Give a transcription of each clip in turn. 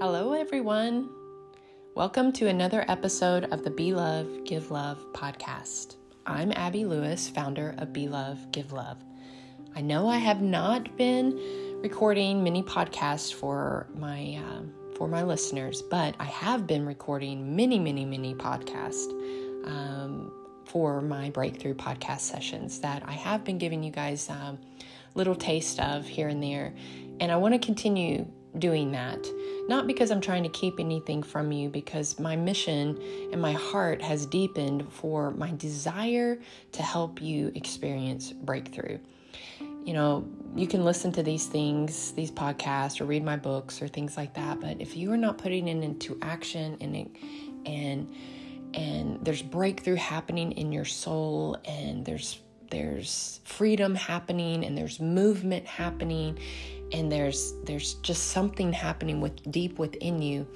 Hello, everyone. Welcome to another episode of the Be Love, Give Love podcast. I'm Abby Lewis, founder of Be Love, Give Love. I know I have not been recording many podcasts for my uh, for my listeners, but I have been recording many, many, many podcasts um, for my breakthrough podcast sessions that I have been giving you guys um, little taste of here and there, and I want to continue doing that. Not because I'm trying to keep anything from you, because my mission and my heart has deepened for my desire to help you experience breakthrough. You know, you can listen to these things, these podcasts, or read my books or things like that, but if you are not putting it into action and and and there's breakthrough happening in your soul and there's there's freedom happening and there's movement happening and there's there's just something happening with deep within you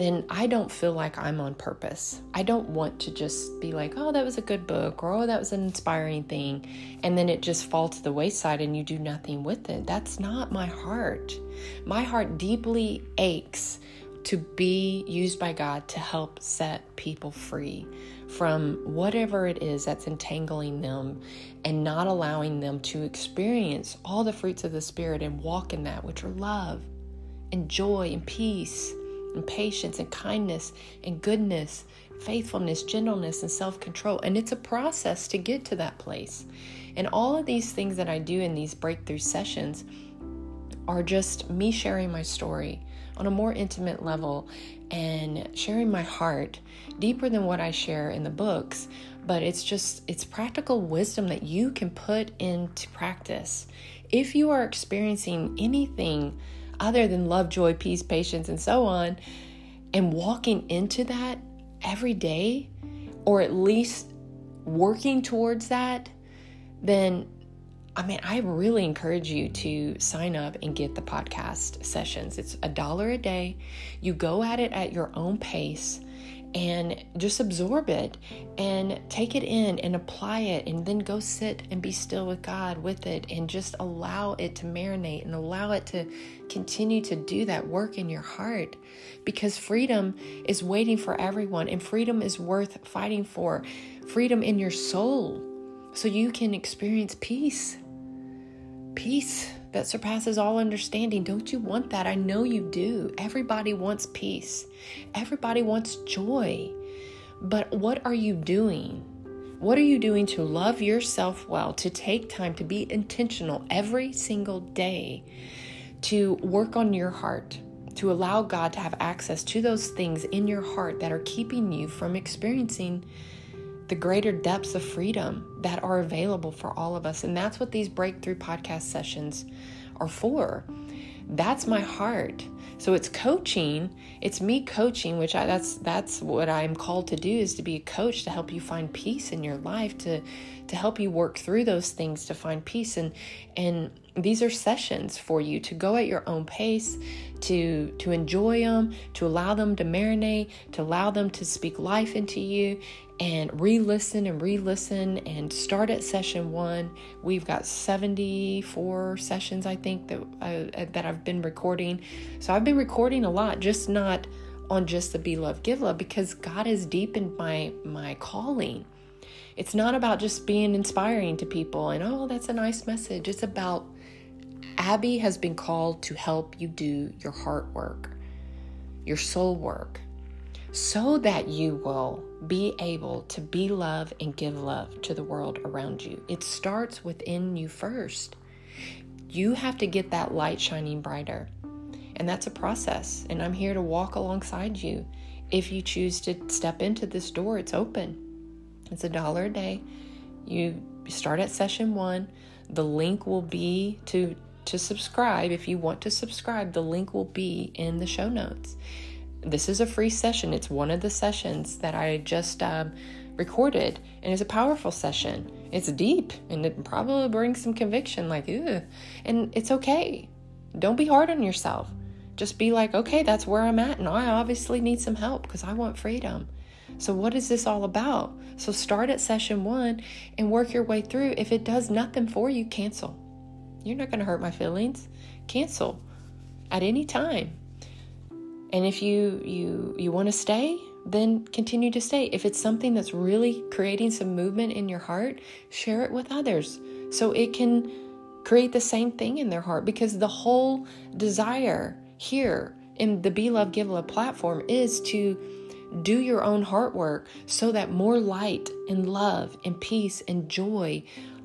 then I don't feel like I'm on purpose. I don't want to just be like, oh, that was a good book, or oh, that was an inspiring thing, and then it just falls to the wayside and you do nothing with it. That's not my heart. My heart deeply aches to be used by God to help set people free from whatever it is that's entangling them and not allowing them to experience all the fruits of the Spirit and walk in that, which are love and joy and peace and patience and kindness and goodness, faithfulness, gentleness, and self control. And it's a process to get to that place. And all of these things that I do in these breakthrough sessions are just me sharing my story on a more intimate level and sharing my heart deeper than what I share in the books. But it's just, it's practical wisdom that you can put into practice. If you are experiencing anything other than love, joy, peace, patience, and so on, and walking into that every day, or at least working towards that, then I mean, I really encourage you to sign up and get the podcast sessions. It's a dollar a day. You go at it at your own pace and just absorb it and take it in and apply it and then go sit and be still with God with it and just allow it to marinate and allow it to continue to do that work in your heart because freedom is waiting for everyone and freedom is worth fighting for freedom in your soul so you can experience peace peace that surpasses all understanding. Don't you want that? I know you do. Everybody wants peace, everybody wants joy. But what are you doing? What are you doing to love yourself well, to take time to be intentional every single day, to work on your heart, to allow God to have access to those things in your heart that are keeping you from experiencing the greater depths of freedom that are available for all of us. And that's what these breakthrough podcast sessions are for. That's my heart. So it's coaching. It's me coaching, which I, that's that's what I'm called to do is to be a coach to help you find peace in your life, to to help you work through those things to find peace. And and these are sessions for you to go at your own pace, to to enjoy them, to allow them to marinate, to allow them to speak life into you, and re-listen and re-listen and start at session one. We've got 74 sessions, I think that uh, that I've been recording. So I've been recording a lot, just not on just the Be Love Give Love because God has deepened my my calling. It's not about just being inspiring to people and oh, that's a nice message. It's about Abby has been called to help you do your heart work, your soul work, so that you will be able to be love and give love to the world around you. It starts within you first. You have to get that light shining brighter. And that's a process. And I'm here to walk alongside you. If you choose to step into this door, it's open. It's a dollar a day. You start at session one. The link will be to to subscribe. If you want to subscribe, the link will be in the show notes. This is a free session. It's one of the sessions that I just um, recorded, and it's a powerful session. It's deep, and it probably brings some conviction, like, and it's okay. Don't be hard on yourself. Just be like, okay, that's where I'm at, and I obviously need some help because I want freedom. So, what is this all about? So, start at session one and work your way through. If it does nothing for you, cancel. You're not going to hurt my feelings. Cancel at any time. And if you you you want to stay, then continue to stay. If it's something that's really creating some movement in your heart, share it with others so it can create the same thing in their heart because the whole desire here in the Be Love Give Love platform is to do your own heart work so that more light and love and peace and joy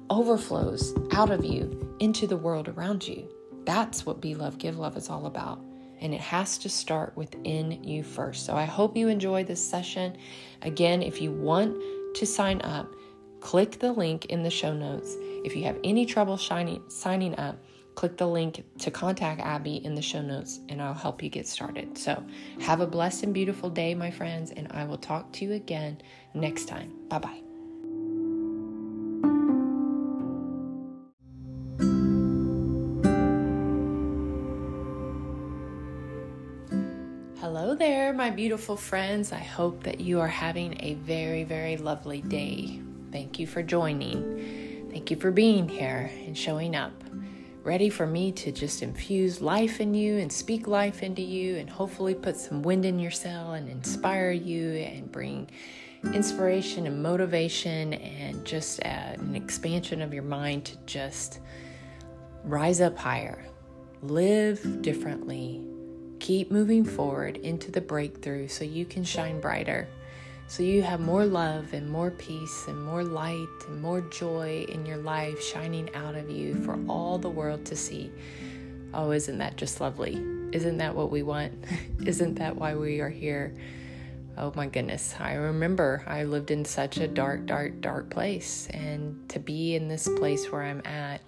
overflows out of you into the world around you. That's what Be Love Give Love is all about and it has to start within you first. So I hope you enjoy this session. Again, if you want to sign up, click the link in the show notes. If you have any trouble shining, signing up, click the link to contact Abby in the show notes and I'll help you get started. So, have a blessed and beautiful day, my friends, and I will talk to you again next time. Bye bye. My beautiful friends. I hope that you are having a very, very lovely day. Thank you for joining. Thank you for being here and showing up. Ready for me to just infuse life in you and speak life into you and hopefully put some wind in your sail and inspire you and bring inspiration and motivation and just uh, an expansion of your mind to just rise up higher, live differently Keep moving forward into the breakthrough so you can shine brighter, so you have more love and more peace and more light and more joy in your life shining out of you for all the world to see. Oh, isn't that just lovely? Isn't that what we want? isn't that why we are here? Oh my goodness. I remember I lived in such a dark, dark, dark place. And to be in this place where I'm at,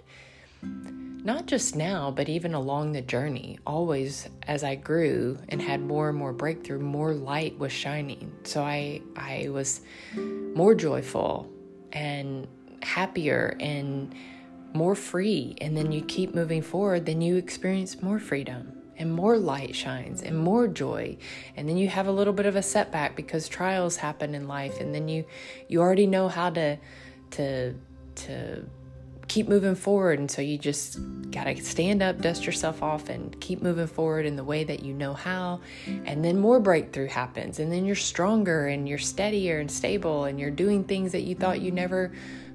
not just now, but even along the journey, always as I grew and had more and more breakthrough, more light was shining. So I I was more joyful and happier and more free. And then you keep moving forward, then you experience more freedom and more light shines and more joy. And then you have a little bit of a setback because trials happen in life and then you you already know how to to to keep moving forward. And so you just got to stand up, dust yourself off, and keep moving forward in the way that you know how. And then more breakthrough happens. And then you're stronger and you're steadier and stable, and you're doing things that you thought you never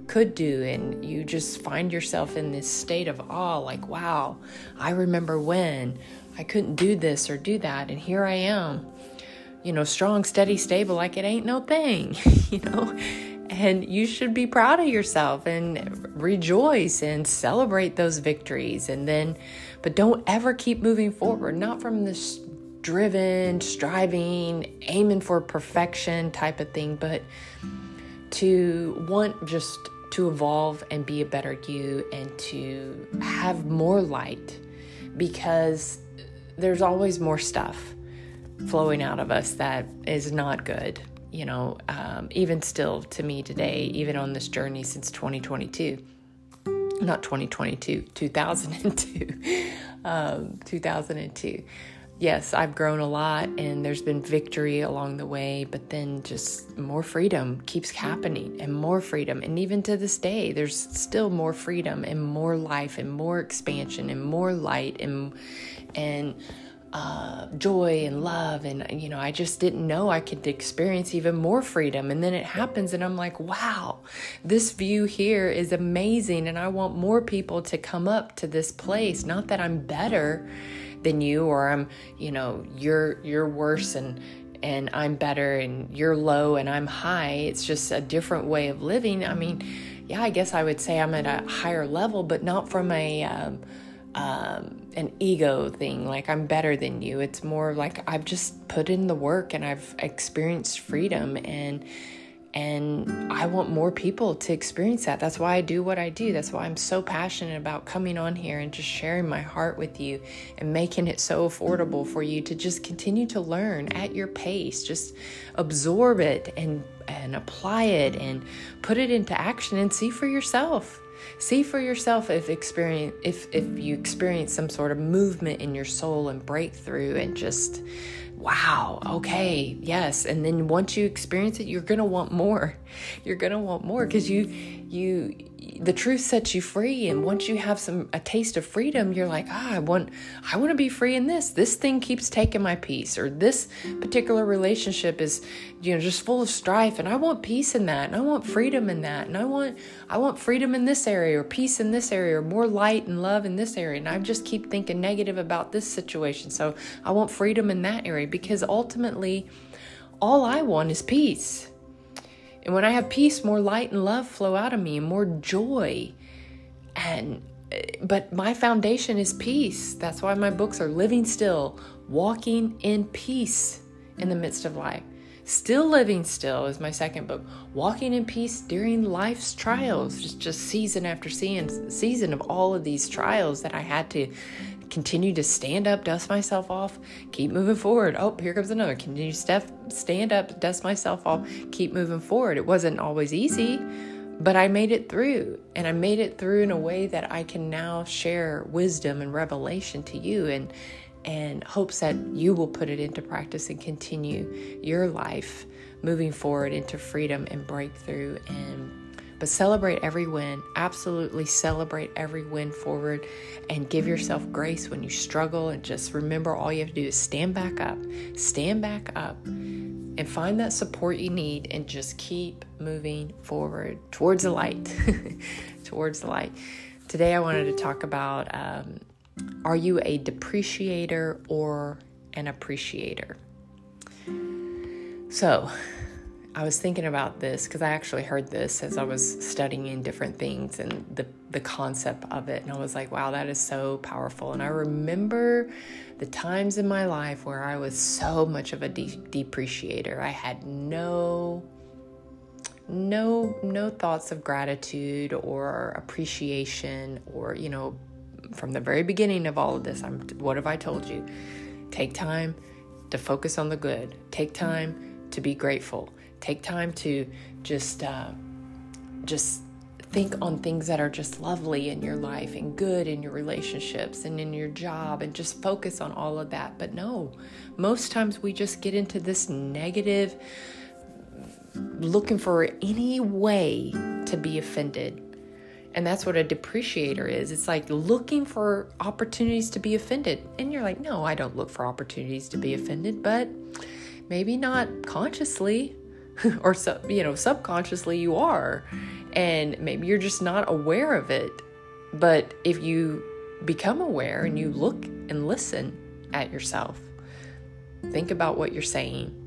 could do. And you just find yourself in this state of awe like, wow, I remember when I couldn't do this or do that. And here I am. You know, strong, steady, stable, like it ain't no thing, you know? And you should be proud of yourself and rejoice and celebrate those victories. And then, but don't ever keep moving forward, not from this driven, striving, aiming for perfection type of thing, but to want just to evolve and be a better you and to have more light because there's always more stuff flowing out of us that is not good you know, um, even still to me today, even on this journey since 2022, not 2022, 2002, um, 2002. Yes, I've grown a lot and there's been victory along the way, but then just more freedom keeps happening and more freedom. And even to this day, there's still more freedom and more life and more expansion and more light and, and, uh, joy and love. And, you know, I just didn't know I could experience even more freedom. And then it happens, and I'm like, wow, this view here is amazing. And I want more people to come up to this place. Not that I'm better than you or I'm, you know, you're you're worse and and I'm better and you're low and I'm high. It's just a different way of living. I mean, yeah, I guess I would say I'm at a higher level, but not from a um, um, an ego thing, like I'm better than you. It's more like I've just put in the work and I've experienced freedom and and I want more people to experience that. That's why I do what I do. That's why I'm so passionate about coming on here and just sharing my heart with you and making it so affordable for you to just continue to learn at your pace. Just absorb it and and apply it and put it into action and see for yourself See for yourself if experience if if you experience some sort of movement in your soul and breakthrough and just wow, okay, yes. And then once you experience it, you're going to want more. You're going to want more because you, you, the truth sets you free and once you have some a taste of freedom you're like ah i want i want to be free in this. This thing keeps taking my peace or this particular relationship is you know just full of strife and i want peace in that and i want freedom in that and i want i want freedom in this area or peace in this area or more light and love in this area and i just keep thinking negative about this situation. So i want freedom in that area because ultimately all i want is peace and when I have peace, more light and love flow out of me and more joy. And eh, but my foundation is peace. That's why my books are living still, walking in peace in the midst of life. Still Living Still is my second book. Walking in peace during life's trials. Just, just season after season, season of all of these trials that I had to continue to stand up, dust myself off, keep moving forward. Oh, here comes another. Continue step, stand up, dust myself off, keep moving forward. It wasn't always easy, but I made it through. And I made it through in a way that I can now share wisdom and revelation to you and and hopes that you will put it into practice and continue your life moving forward into freedom and breakthrough and but celebrate every win. Absolutely celebrate every win forward and give yourself grace when you struggle. And just remember all you have to do is stand back up, stand back up, and find that support you need and just keep moving forward towards the light. towards the light. Today, I wanted to talk about um, are you a depreciator or an appreciator? So, I was thinking about this because I actually heard this as I was studying different things and the, the concept of it. And I was like, wow, that is so powerful. And I remember the times in my life where I was so much of a de- depreciator. I had no no no thoughts of gratitude or appreciation or you know from the very beginning of all of this i'm what have i told you take time to focus on the good take time to be grateful Take time to just uh, just think on things that are just lovely in your life and good in your relationships and in your job and just focus on all of that. But no, most times we just get into this negative looking for any way to be offended. And that's what a depreciator is. It's like looking for opportunities to be offended. And you're like, no, I don't look for opportunities to be offended, but maybe not consciously. or sub, you know subconsciously you are. And maybe you're just not aware of it. But if you become aware and you look and listen at yourself think about what you're saying.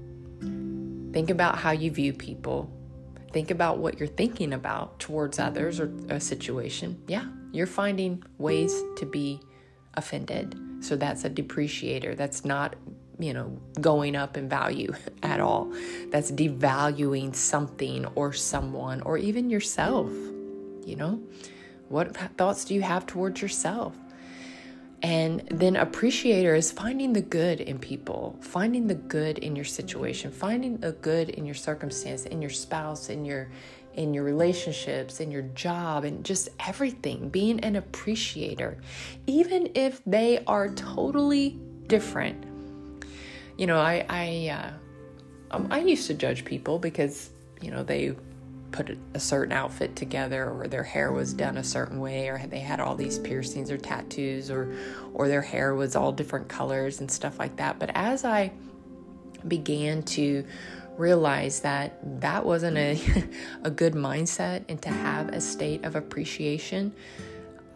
Think about how you view people. Think about what you're thinking about towards others or a situation. Yeah you're finding ways to be offended. So that's a depreciator. That's not you know, going up in value at all. That's devaluing something or someone or even yourself. You know, what thoughts do you have towards yourself? And then appreciator is finding the good in people, finding the good in your situation, finding the good in your circumstance, in your spouse, in your in your relationships, in your job, and just everything. Being an appreciator, even if they are totally different you know, I I uh, um, I used to judge people because you know they put a certain outfit together or their hair was done a certain way or they had all these piercings or tattoos or or their hair was all different colors and stuff like that. But as i began to realize that that wasn't a, a good mindset and to have a state of appreciation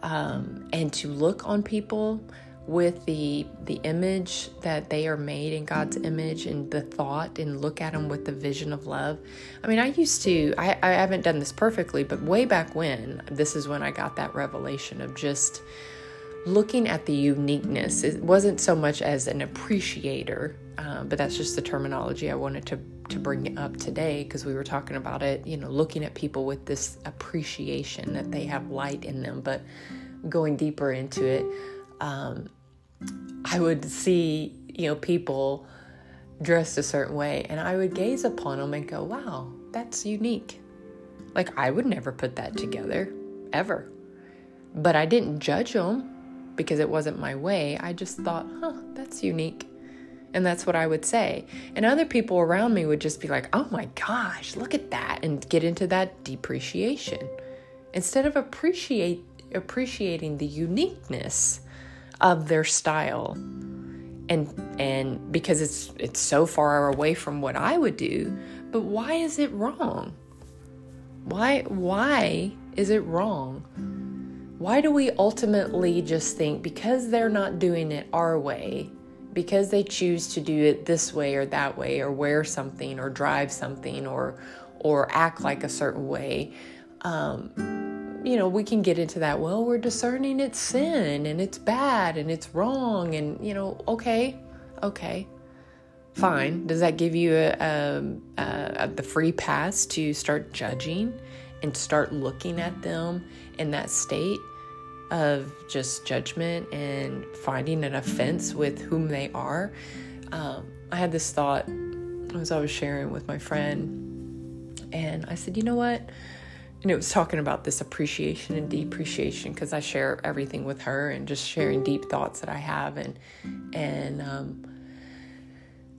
um, and to look on people with the the image that they are made in God's image and the thought and look at them with the vision of love. I mean, I used to I, I haven't done this perfectly, but way back when, this is when I got that revelation of just looking at the uniqueness. It wasn't so much as an appreciator, uh, but that's just the terminology I wanted to to bring up today because we were talking about it. You know, looking at people with this appreciation that they have light in them, but going deeper into it um, I would see, you know, people dressed a certain way and I would gaze upon them and go, wow, that's unique. Like, I would never put that together, ever. But I didn't judge them because it wasn't my way. I just thought, huh, that's unique. And that's what I would say. And other people around me would just be like, oh my gosh, look at that, and get into that depreciation. Instead of appreciate appreciating the uniqueness of their style. And and because it's it's so far away from what I would do, but why is it wrong? Why why is it wrong? Why do we ultimately just think because they're not doing it our way, because they choose to do it this way or that way or wear something or drive something or or act like a certain way um, you know we can get into that well we're discerning it's sin and it's bad and it's wrong and you know okay okay fine does that give you a, a, a, the free pass to start judging and start looking at them in that state of just judgment and finding an offense with whom they are. Um, I had this thought as I was sharing with my friend, and I said, you know what? And it was talking about this appreciation and depreciation because I share everything with her and just sharing deep thoughts that I have. And, and um,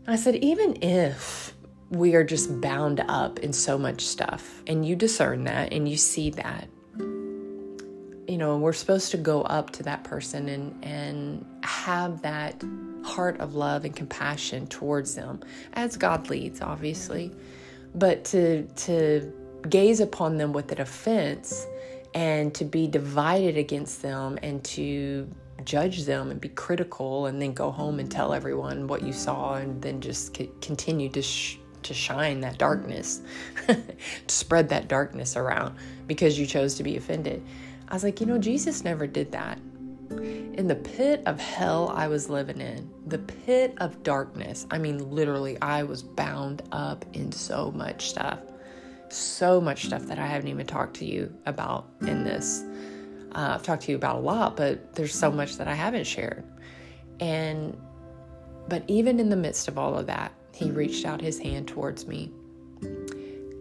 I said, even if we are just bound up in so much stuff and you discern that and you see that you know, we're supposed to go up to that person and and have that heart of love and compassion towards them as God leads, obviously. But to to gaze upon them with an offense and to be divided against them and to judge them and be critical and then go home and tell everyone what you saw and then just continue to sh- to shine that darkness to spread that darkness around because you chose to be offended I was like, you know, Jesus never did that. In the pit of hell I was living in, the pit of darkness, I mean, literally, I was bound up in so much stuff. So much stuff that I haven't even talked to you about in this. Uh, I've talked to you about a lot, but there's so much that I haven't shared. And, but even in the midst of all of that, he reached out his hand towards me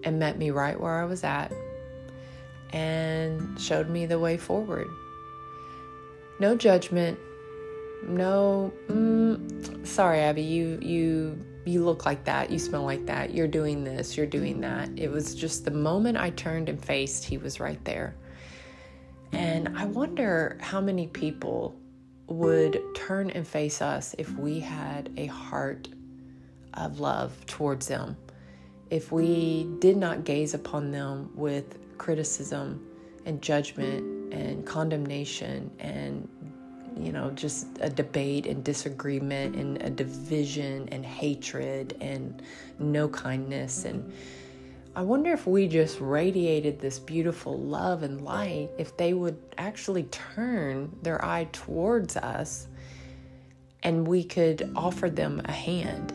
and met me right where I was at and showed me the way forward. No judgment. No, mm, sorry, Abby, you you you look like that, you smell like that, you're doing this, you're doing that. It was just the moment I turned and faced, he was right there. And I wonder how many people would turn and face us if we had a heart of love towards them, if we did not gaze upon them with criticism and judgment and condemnation and you know just a debate and disagreement and a division and hatred and no kindness and I wonder if we just radiated this beautiful love and light, if they would actually turn their eye towards us and we could offer them a hand.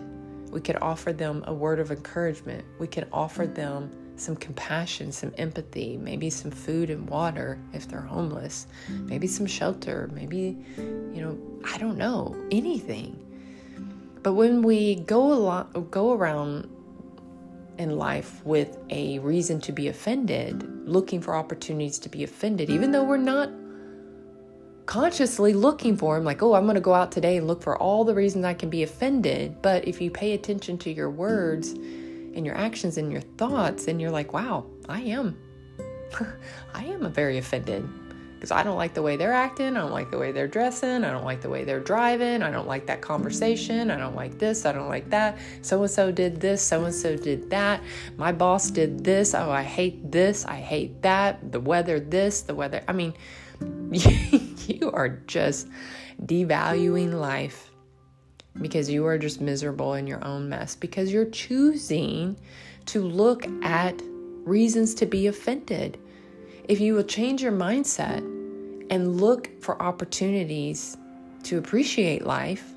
We could offer them a word of encouragement. We could offer them some compassion, some empathy, maybe some food and water if they're homeless, maybe some shelter, maybe, you know, I don't know, anything. But when we go along, go around in life with a reason to be offended, looking for opportunities to be offended, even though we're not consciously looking for them, like, oh, I'm going to go out today and look for all the reasons I can be offended. But if you pay attention to your words, and your actions and your thoughts, and you're like, wow, I am. I am very offended because I don't like the way they're acting. I don't like the way they're dressing. I don't like the way they're driving. I don't like that conversation. I don't like this. I don't like that. So and so did this. So and so did that. My boss did this. Oh, I hate this. I hate that. The weather, this, the weather. I mean, you are just devaluing life because you are just miserable in your own mess because you're choosing to look at reasons to be offended. If you will change your mindset and look for opportunities to appreciate life,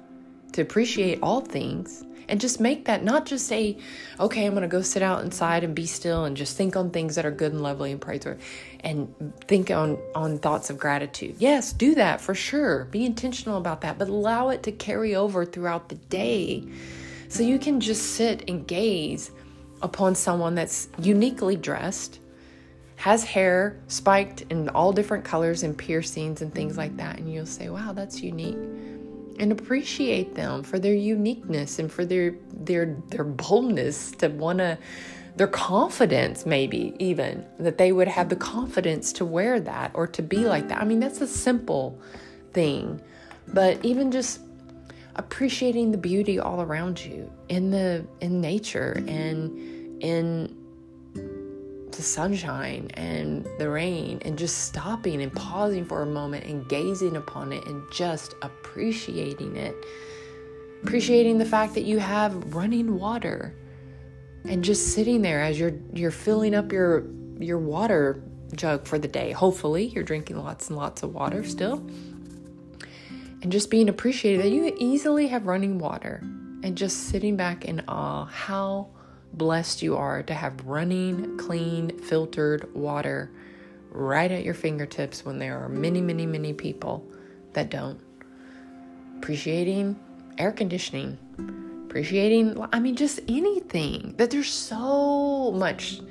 to appreciate all things, and just make that not just a okay i'm to go sit out inside and be still and just think on things that are good and lovely and praiseworthy and think on on thoughts of gratitude. Yes do that for sure. Be intentional about that but allow it to carry over throughout the day so you can just sit and gaze upon someone that's uniquely dressed has hair spiked in all different colors and piercings and things like that and you'll say wow that's unique and appreciate them for their uniqueness and for their their their boldness to want to their confidence maybe even that they would have the confidence to wear that or to be like that. I mean, that's a simple thing, but even just appreciating the beauty all around you in the in nature and in the sunshine and the rain and just stopping and pausing for a moment and gazing upon it and just appreciating it. Appreciating the fact that you have running water and just sitting there as you're you're filling up your your water jug for the day hopefully you're drinking lots and lots of water still and just being appreciated that you easily have running water and just sitting back in awe how blessed you are to have running, clean, filtered water right at your fingertips when there are many, many, many people that don't. Appreciating air conditioning, appreciating, I mean, just anything, that there's so much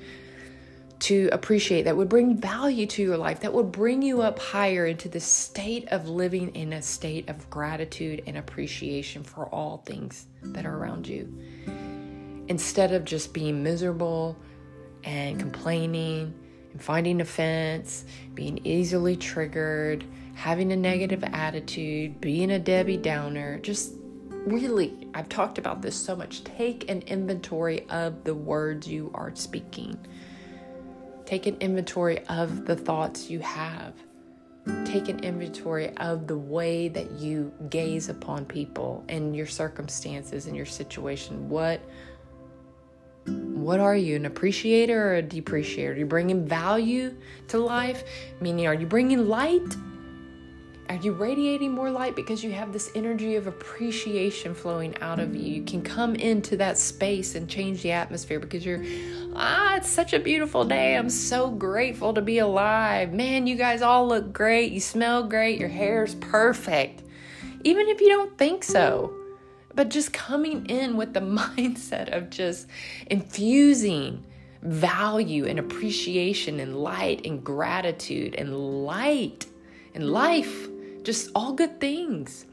to appreciate that would bring value to your life, that would bring you up higher into the state of living in a state of gratitude and appreciation for all things that are around you. Instead of just being miserable and complaining and finding offense, being easily triggered, having a negative attitude, being a Debbie Downer, just really, I've talked about this so much. Take an inventory of the words you are speaking Take an inventory of the thoughts you have. Take an inventory of the way that you gaze upon people and your circumstances and your situation. What what are you, an appreciator or a depreciator? Are you bringing value to life? Meaning, are you bringing light are you radiating more light because you have this energy of appreciation flowing out of you? You can come into that space and change the atmosphere because you're, ah, it's such a beautiful day. I'm so grateful to be alive. Man, you guys all look great. You smell great. Your hair's perfect. Even if you don't think so. But just coming in with the mindset of just infusing value and appreciation and light and gratitude and light and life just all good things.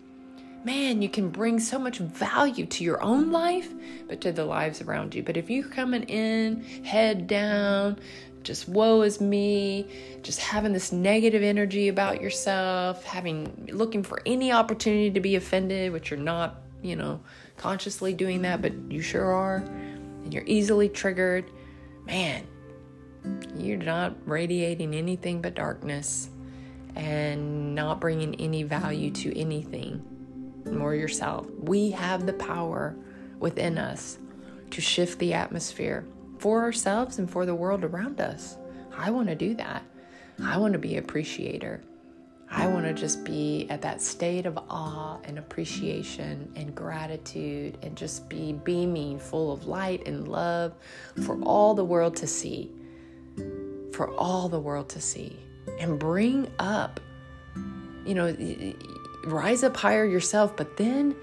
Man, you can bring so much value to your own life, but to the lives around you. But if you're coming in head down, just woe is me, just having this negative energy about yourself, having looking for any opportunity to be offended, which you're not, you know, consciously doing that, but you sure are, and you're easily triggered, man, you're not radiating anything but darkness and not bringing any value to anything more yourself. We have the power within us to shift the atmosphere for ourselves and for the world around us. I want to do that. I want to be appreciator. I want to just be at that state of awe and appreciation and gratitude and just be beaming full of light and love for all the world to see. For all the world to see and bring up, you know, rise up higher yourself, but then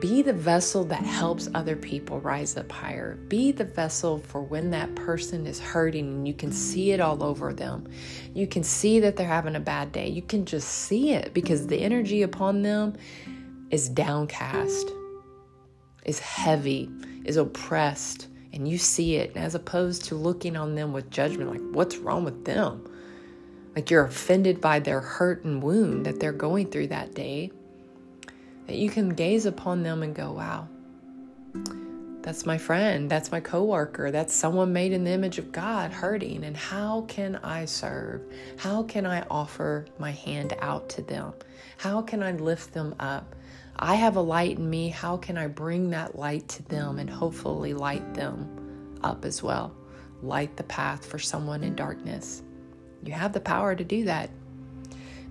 be the vessel that helps other people rise up higher. Be the vessel for when that person is hurting and you can see it all over them. You can see that they're having a bad day. You can just see it because the energy upon them is downcast, is heavy, is oppressed, and you see it as opposed to looking on them with judgment like, what's wrong with them? Like you're offended by their hurt and wound that they're going through that day, that you can gaze upon them and go, wow, that's my friend, that's my coworker, that's someone made in the image of God hurting. And how can I serve? How can I offer my hand out to them? How can I lift them up? I have a light in me. How can I bring that light to them and hopefully light them up as well? Light the path for someone in darkness. You have the power to do that.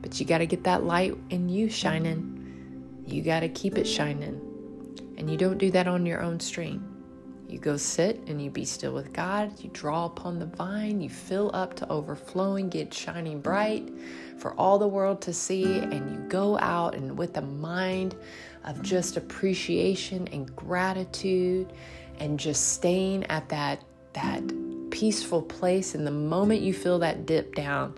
But you got to get that light in you shining. You got to keep it shining. And you don't do that on your own strength. You go sit and you be still with God. You draw upon the vine. You fill up to overflowing, get shining bright for all the world to see. And you go out and with a mind of just appreciation and gratitude and just staying at that, that peaceful place. And the moment you feel that dip down,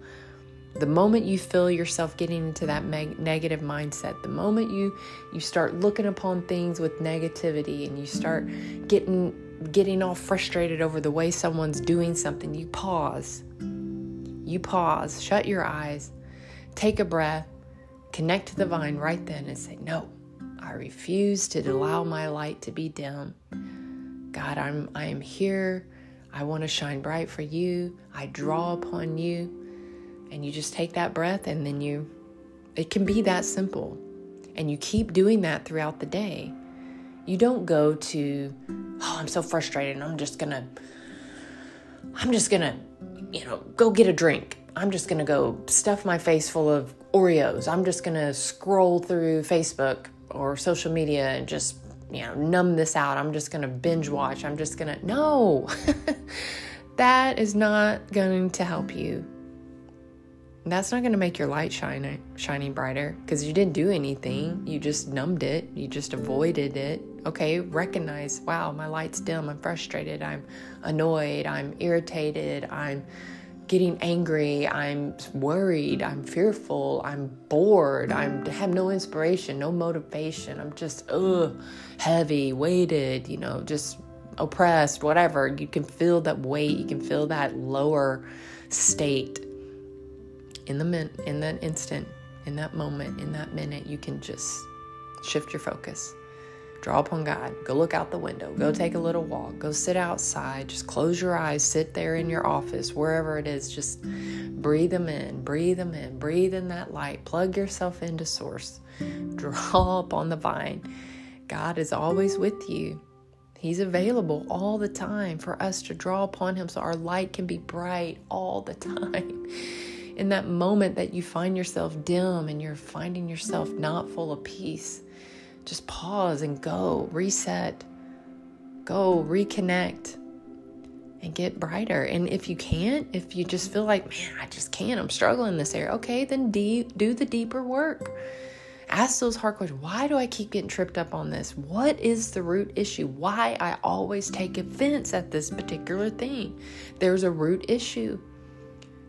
The moment you feel yourself getting into that negative mindset, the moment you you start looking upon things with negativity and you start getting getting all frustrated over the way someone's doing something, you pause. You pause, shut your eyes, take a breath, connect to the vine right then and say, "No. I refuse to allow my light to be dim. God, I'm I am here. I want to shine bright for you. I draw upon you." And you just take that breath and then you it can be that simple. And you keep doing that throughout the day. You don't go to, oh, I'm so frustrated I'm just going to I'm just going to, you know, go get a drink. I'm just going to go stuff my face full of Oreos. I'm just going to scroll through Facebook or social media and just, you know, numb this out. I'm just going to binge watch. I'm just going to No. that is not going to help you that's not going to make your light shine shining brighter because you didn't do anything. You just numbed it. You just avoided it. Okay, recognize, wow, my light's dim. I'm frustrated. I'm annoyed. I'm irritated. I'm getting angry. I'm worried. I'm fearful. I'm bored. I have no inspiration, no motivation. I'm just ugh, heavy, weighted, you know, just oppressed, whatever. You can feel that weight. You can feel that lower state in the min- in that instant, in that moment, in that minute, you can just shift your focus. Draw upon God. Go look out the window. Go take a little walk. Go sit outside. Just close your eyes. Sit there in your office, wherever it is. Just breathe them in. Breathe them in. Breathe in that light. Plug yourself into Source. Draw upon the vine. God is always with you. He's available all the time for us to draw upon Him so our light can be bright all the time in that moment that you find yourself dim and you're finding yourself not full of peace, just pause and go, reset, go, reconnect, and get brighter. And if you can't, if you just feel like, man, I just can't, I'm struggling in this area, okay, then de- do the deeper work. Ask those hard questions. Why do I keep getting tripped up on this? What is the root issue? Why I always take offense at this particular thing? There's a root issue.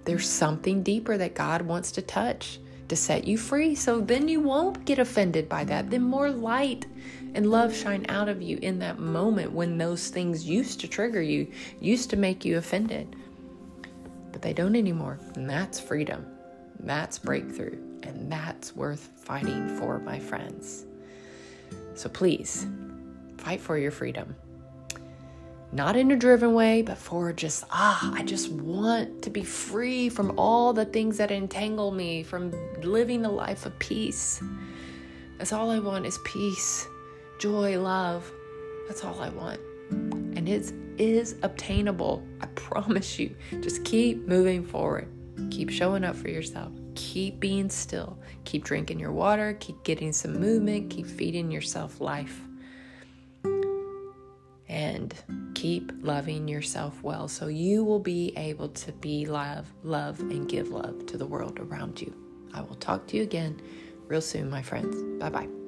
There's something deeper that God wants to touch to set you free. So then you won't get offended by that. Then more light and love shine out of you in that moment when those things used to trigger you, used to make you offended. But they don't anymore. And that's freedom. That's breakthrough. And that's worth fighting for, my friends. So please fight for your freedom not in a driven way, but for just, ah, I just want to be free from all the things that entangle me from living the life of peace. That's all I want is peace, joy, love. That's all I want. And it is obtainable. I promise you. Just keep moving forward. Keep showing up for yourself. Keep being still. Keep drinking your water. Keep getting some movement. Keep feeding yourself life and keep loving yourself well so you will be able to be love, love, and give love to the world around you. I will talk to you again real soon, my friends. Bye bye.